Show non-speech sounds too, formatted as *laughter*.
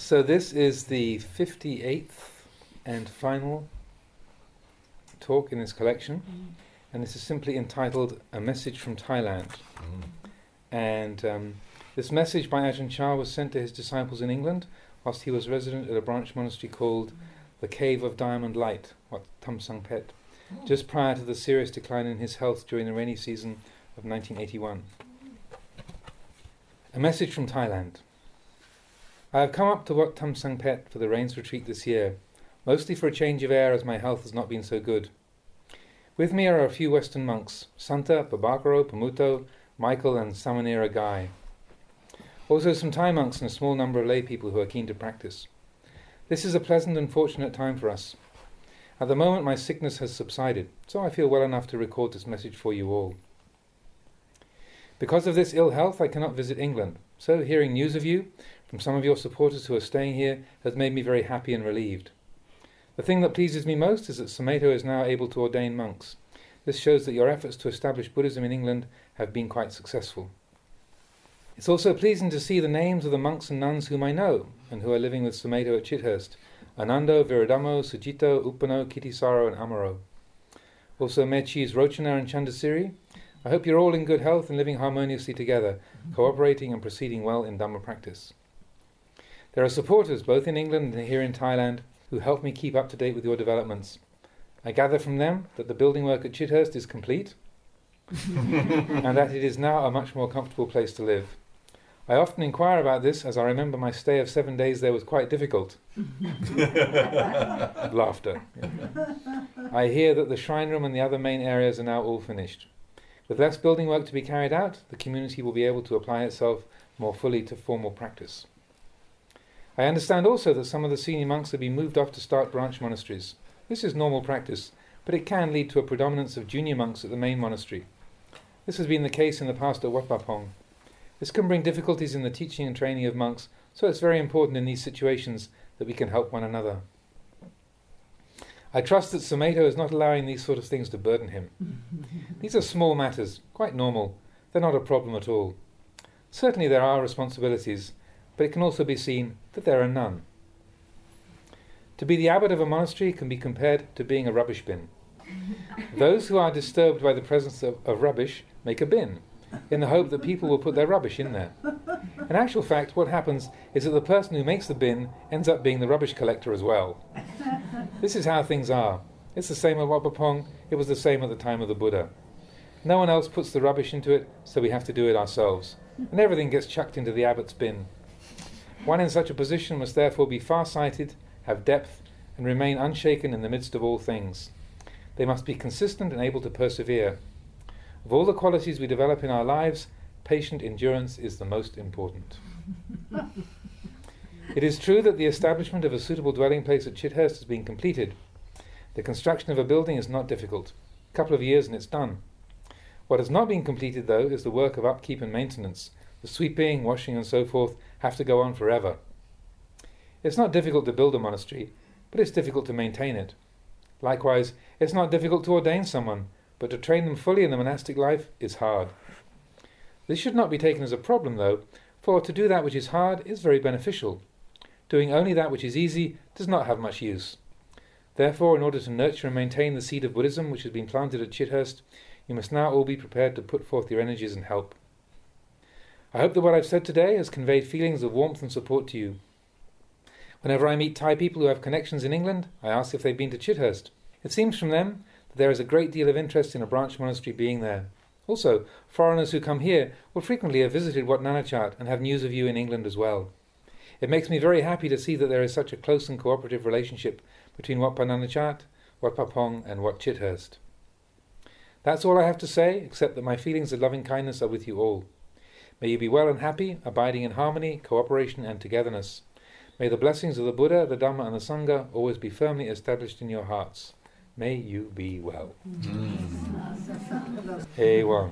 So, this is the 58th and final talk in this collection, and this is simply entitled A Message from Thailand. And um, this message by Ajahn Chah was sent to his disciples in England whilst he was resident at a branch monastery called the Cave of Diamond Light, Wat Tham Saeng Phet, just prior to the serious decline in his health during the rainy season of 1981. A message from Thailand. I have come up to Wat Tham Saeng Phet for the rains retreat this year, mostly for a change of air as my health has not been so good. With me are a few Western monks, Santa, Pabhakaro, Pamutto, Michael, and Samanera Guy. Also some Thai monks and a small number of lay people who are keen to practice. This is a pleasant and fortunate time for us. At the moment my sickness has subsided, so I feel well enough to record this message for you all. Because of this ill health, I cannot visit England, so hearing news of you from some of your supporters who are staying here has made me very happy and relieved. The thing that pleases me most is that Sumedho is now able to ordain monks. This shows that your efforts to establish Buddhism in England have been quite successful. It's also pleasing to see the names of the monks and nuns whom I know and who are living with Sumedho at Chithurst Anando, Viradhammo, Sucitto, Uppanno, Kittisaro, and Amaro. Also Mechi's Rochana and Chandasiri. I hope you're all in good health and living harmoniously together, cooperating and proceeding well in Dhamma practice. There are supporters both in England and here in Thailand who help me keep up to date with your developments. I gather from them that the building work at Chithurst is complete *laughs* and that it is now a much more comfortable place to live. I often inquire about this as I remember my stay of seven days there was quite difficult. *laughs* Laughter. I hear that the shrine room and the other main areas are now all finished. With less building work to be carried out, the community will be able to apply itself more fully to formal practice. I understand also that some of the senior monks have been moved off to start branch monasteries. This is normal practice, but it can lead to a predominance of junior monks at the main monastery. This has been the case in the past at Wat Pah Pong. This can bring difficulties in the teaching and training of monks, so it's very important in these situations that we can help one another. I trust that Sumedho is not allowing these sort of things to burden him. *laughs* these are small matters, quite normal. They're not a problem at all. Certainly there are responsibilities, but it can also be seen that there are none. To be the abbot of a monastery can be compared to being a rubbish bin. *laughs* Those who are disturbed by the presence of, of, rubbish make a bin, in the hope that people will put their rubbish in there. In actual fact, what happens is that the person who makes the bin ends up being the rubbish collector as well. *laughs* This is how things are. It's the same at Wat Pah Pong, it was the same at the time of the Buddha. No one else puts the rubbish into it, so we have to do it ourselves. And everything gets chucked into the abbot's bin. One in such a position must therefore be far sighted, have depth, and remain unshaken in the midst of all things. They must be consistent and able to persevere. Of all the qualities we develop in our lives, patient endurance is the most important. *laughs* it is true that the establishment of a suitable dwelling place at Chithurst has been completed. The construction of a building is not difficult. A couple of years and it's done. What has not been completed, though, is the work of upkeep and maintenance. The sweeping, washing, and so forth have to go on forever. It's not difficult to build a monastery, but it's difficult to maintain it. Likewise, it's not difficult to ordain someone, but to train them fully in the monastic life is hard. This should not be taken as a problem, though, for to do that which is hard is very beneficial. Doing only that which is easy does not have much use. Therefore, in order to nurture and maintain the seed of Buddhism which has been planted at Chithurst, you must now all be prepared to put forth your energies and help. I hope that what I've said today has conveyed feelings of warmth and support to you. Whenever I meet Thai people who have connections in England, I ask if they've been to Chithurst. It seems from them that there is a great deal of interest in a branch monastery being there. Also, foreigners who come here will frequently have visited Wat Nanachat and have news of you in England as well. It makes me very happy to see that there is such a close and cooperative relationship between Wat Pah Nanachat, Wat Pah Pong, and Wat Chithurst. That's all I have to say, except that my feelings of loving kindness are with you all. May you be well and happy, abiding in harmony, cooperation, and togetherness. May the blessings of the Buddha, the Dhamma, and the Sangha always be firmly established in your hearts. May you be well. Mm. A1.